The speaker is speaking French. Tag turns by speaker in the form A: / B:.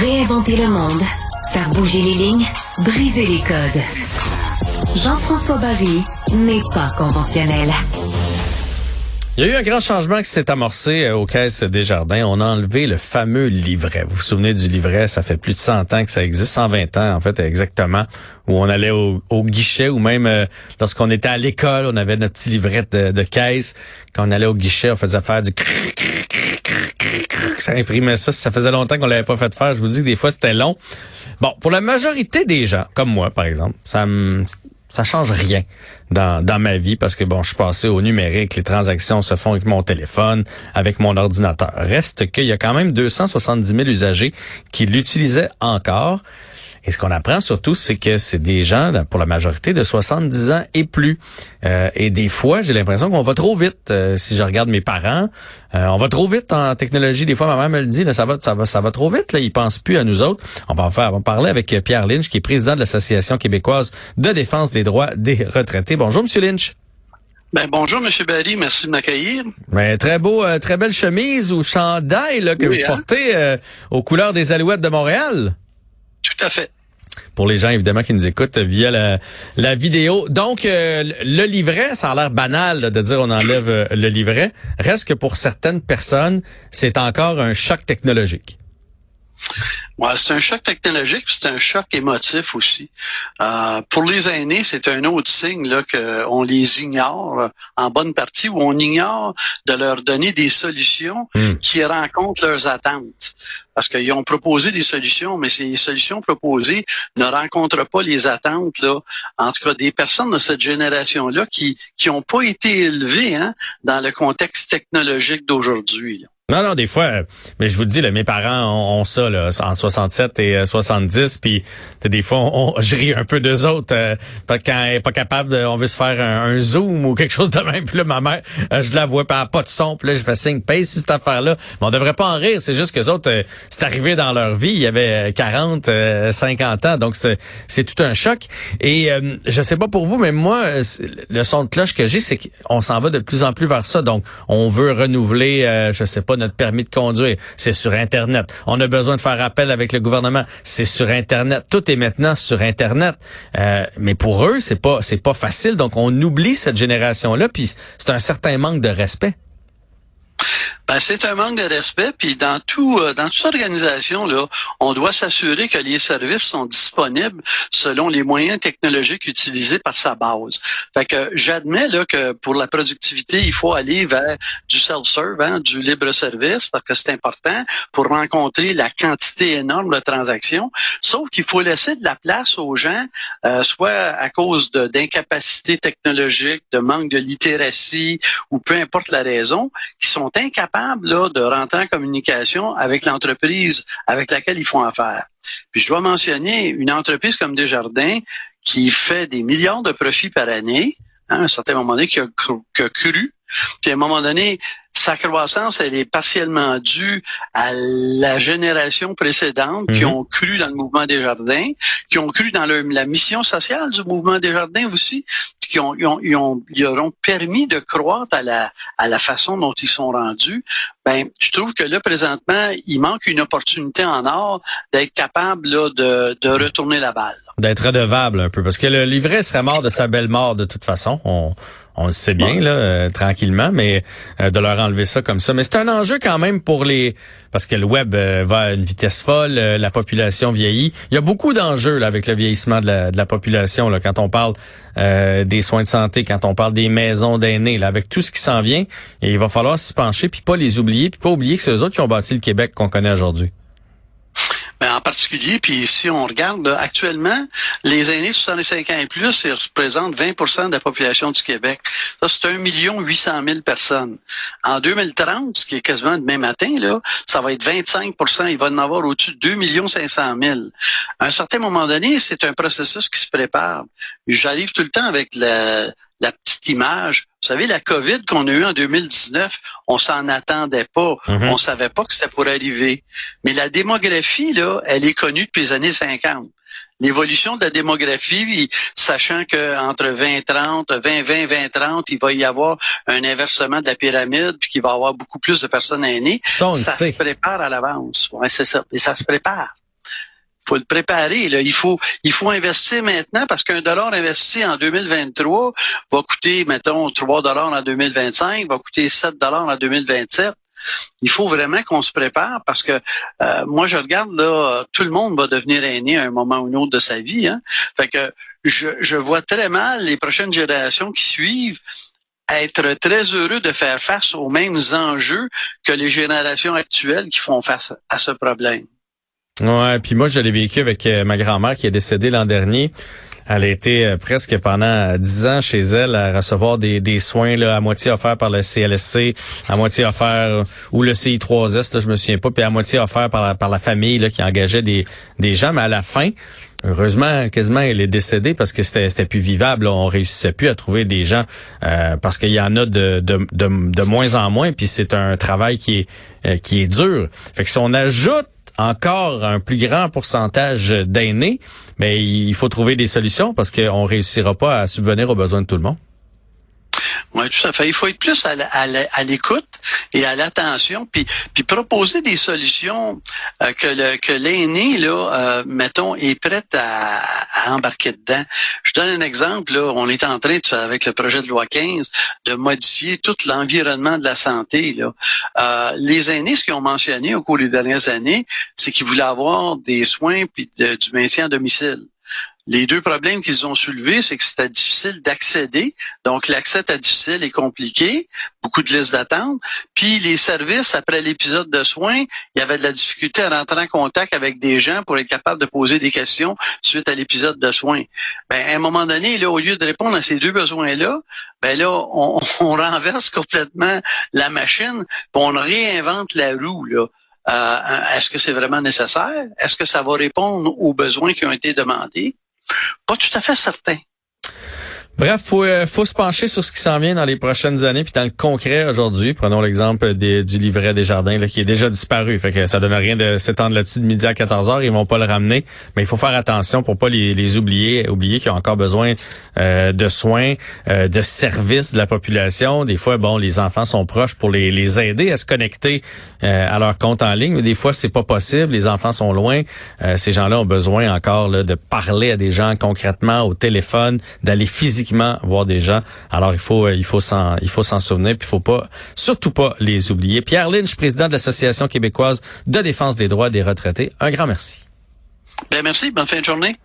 A: Réinventer le monde, faire bouger les lignes, briser les codes. Jean-François Barry n'est pas conventionnel.
B: Il y a eu un grand changement qui s'est amorcé euh, aux caisses des jardins. On a enlevé le fameux livret. Vous vous souvenez du livret? Ça fait plus de 100 ans que ça existe, 120 ans en fait exactement, où on allait au, guichet ou même euh, lorsqu'on était à l'école, on avait notre petit livret de, caisse. Quand on allait au guichet, on faisait faire du ça ça. Ça faisait longtemps qu'on l'avait pas fait faire. Je vous dis que des fois, c'était long. Bon, pour la majorité des gens, comme moi, par exemple, ça me, ça change rien dans, dans ma vie parce que bon, je suis passé au numérique, les transactions se font avec mon téléphone, avec mon ordinateur. Reste qu'il y a quand même 270 000 usagers qui l'utilisaient encore. Et ce qu'on apprend surtout, c'est que c'est des gens, pour la majorité, de 70 ans et plus. Euh, et des fois, j'ai l'impression qu'on va trop vite. Euh, si je regarde mes parents, euh, on va trop vite en technologie. Des fois, ma mère me le dit, là, ça va, ça va, ça va trop vite. Là, ils pensent plus à nous autres. On va faire, on va parler avec Pierre Lynch, qui est président de l'Association québécoise de défense des droits des retraités. Bonjour, Monsieur Lynch.
C: Ben, bonjour, Monsieur Barry. Merci de m'accueillir.
B: Ben, très beau, très belle chemise ou chandail là, que vous hein? portez aux couleurs des Alouettes de Montréal.
C: Tout à fait
B: pour les gens évidemment qui nous écoutent via la, la vidéo. Donc euh, le livret, ça a l'air banal de dire on enlève euh, le livret. Reste que pour certaines personnes, c'est encore un choc technologique.
C: Ouais, c'est un choc technologique, c'est un choc émotif aussi. Euh, pour les aînés, c'est un autre signe là qu'on les ignore en bonne partie ou on ignore de leur donner des solutions hmm. qui rencontrent leurs attentes. Parce qu'ils ont proposé des solutions, mais ces solutions proposées ne rencontrent pas les attentes là, en tout cas des personnes de cette génération-là qui qui n'ont pas été élevées hein, dans le contexte technologique d'aujourd'hui.
B: Non, non, des fois, euh, mais je vous dis, là, mes parents ont, ça là, entre 67 et 70, euh, puis des fois, on, je ris un peu d'eux autres. Euh, quand elle est pas capable, on veut se faire un, zoom ou quelque chose de même. Puis là, ma mère, je la vois pas, pas de son. Puis là, je fais signe, paye sur cette affaire-là. Mais on devrait pas en rire. C'est juste que les autres, c'est arrivé dans leur vie. Il y avait 40, 50 ans. Donc, c'est tout un choc. Et je sais pas pour vous, mais moi, le son de cloche que j'ai, c'est qu'on s'en va de plus en plus vers ça. Donc, on veut renouveler, je sais pas, notre permis de conduire, c'est sur Internet. On a besoin de faire appel avec le gouvernement, c'est sur Internet. Tout est maintenant sur Internet. Euh, mais pour eux, c'est pas c'est pas facile. Donc on oublie cette génération-là, puis c'est un certain manque de respect.
C: Ben, c'est un manque de respect. Puis dans tout, euh, dans toute organisation, là, on doit s'assurer que les services sont disponibles selon les moyens technologiques utilisés par sa base. Fait que j'admets là que pour la productivité, il faut aller vers du self-serve, hein, du libre service, parce que c'est important pour rencontrer la quantité énorme de transactions. Sauf qu'il faut laisser de la place aux gens, euh, soit à cause d'incapacité technologique, de manque de littératie ou peu importe la raison, qui sont incapables de rentrer en communication avec l'entreprise avec laquelle ils font affaire. Puis je dois mentionner une entreprise comme Desjardins qui fait des millions de profits par année, hein, à un certain moment donné, qui a, qui a cru. Puis à un moment donné, sa croissance, elle est partiellement due à la génération précédente qui mhm. ont cru dans le mouvement des jardins, qui ont cru dans la mission sociale du mouvement des jardins aussi, qui ont, ils, ont, ils, ont, ils auront permis de croître à la, à la façon dont ils sont rendus. Ben, je trouve que là, présentement, il manque une opportunité en or d'être capable là, de, de retourner la balle.
B: D'être redevable un peu, parce que le livret serait mort de sa belle mort de toute façon. On, on le sait bien, là, euh, tranquillement, mais euh, de leur enlever ça comme ça. Mais c'est un enjeu quand même pour les... Parce que le web euh, va à une vitesse folle, la population vieillit. Il y a beaucoup d'enjeux avec le vieillissement de la, population, quand on parle des soins de santé, quand on parle des maisons d'aînés, avec tout ce qui s'en vient. Il va falloir s'y pencher, puis pas les oublier, puis pas oublier que c'est eux autres qui ont bâti le Québec qu'on connaît aujourd'hui.
C: Ben, en particulier, puis si on regarde actuellement, les aînés de 65 ans et plus, ils représentent 20% de la population du Québec. Ça, c'est 1 million 800 000 personnes. En 2030, ce qui est quasiment demain matin, là, ça va être 25% Il va en avoir au-dessus de 2 millions 500 000. À un certain moment donné, c'est un processus qui se prépare. J'arrive tout le temps avec la, la petite image. Vous savez, la COVID qu'on a eue en 2019, on s'en attendait pas. Mhm. On savait pas que ça pourrait arriver. Mais la démographie, là, elle est connue depuis les années 50. L'évolution de la démographie, sachant qu'entre 2030, 2020, 2030, il va y avoir un inversement de la pyramide, puis qu'il va y avoir beaucoup plus de personnes aînées. Ça, se prépare à l'avance. Ouais, c'est ça. Et ça se prépare. Faut le préparer. Il faut il investir maintenant parce qu'un dollar investi en 2023 va coûter, mettons, 3 dollars en 2025, va coûter 7 dollars en 2027 il faut vraiment qu'on se prépare parce que euh, moi je regarde là, tout le monde va devenir aîné à un moment ou un autre de sa vie. Hein? Fait que je vois très mal les prochaines générations qui suivent être très heureux de faire face aux mêmes enjeux que les générations actuelles qui font face à ce problème.
B: Ouais, puis moi je l'ai vécu avec euh, ma grand-mère qui est décédée l'an dernier. Elle a été euh, presque pendant dix ans chez elle à recevoir des, des soins là, à moitié offerts par le CLSC, à moitié offerts ou le CI3S, là, je me souviens pas, puis à moitié offert par la, par la famille là, qui engageait des, des gens, mais à la fin, Heureusement, quasiment, elle est décédée parce que c'était, plus vivable. On réussissait plus à trouver des gens euh, parce qu'il y en a de, de, de, de, moins en moins. Puis c'est un travail qui est euh, qui est dur. Fait que si on ajoute encore un plus grand pourcentage d'aînés, mais il faut trouver des solutions parce qu'on réussira pas à subvenir aux besoins de tout le monde.
C: Oui, tout à fait. Il faut être plus à l'écoute et à l'attention, puis, proposer des solutions euh, que l'aîné là, euh, mettons, est prêt à, embarquer dedans. Je donne un exemple. Là, on est en train, avec le projet de loi 15, de modifier tout l'environnement de la santé. Là. Euh, les aînés, ce qu'ils ont mentionné au cours des dernières années, c'est qu'ils voulaient avoir des soins puis du maintien à domicile. Les deux problèmes qu'ils ont soulevés, c'est que c'était difficile d'accéder. Donc, l'accès était difficile et compliqué, beaucoup de listes d'attente. Puis, les services, après l'épisode de soins, il y avait de la difficulté à rentrer en contact avec des gens pour être capable de poser des questions suite à l'épisode de soins. Ben, à un moment donné, là, au lieu de répondre à ces deux besoins-là, ben là, on, renverse complètement la machine, puis on réinvente la roue. Euh, est-ce que c'est vraiment nécessaire? Est-ce que ça va répondre aux besoins qui ont été demandés? Pas tout à fait certain.
B: Bref, faut euh, faut se pencher sur ce qui s'en vient dans les prochaines années puis dans le concret aujourd'hui. Prenons l'exemple du livret des jardins là, qui est déjà disparu. Fait que ça donne rien de s'étendre là-dessus de midi à 14 heures. Ils vont pas le ramener, mais il faut faire attention pour pas les, les oublier, oublier qu'ils ont encore besoin euh, de soins, euh, de services de la population. Des fois, bon, les enfants sont proches pour les, les aider à se connecter à leur compte en ligne, mais des fois c'est pas possible. Les enfants sont loin. ces gens-là ont besoin encore là, de parler à des gens concrètement au téléphone, d'aller physiquement voir des gens. Alors il faut euh, il faut s'en il faut s'en souvenir puis il faut pas surtout pas les oublier. Pierre Lynch, président de l'Association québécoise de défense des droits des retraités. Un grand merci.
C: Ben merci, bonne fin de journée.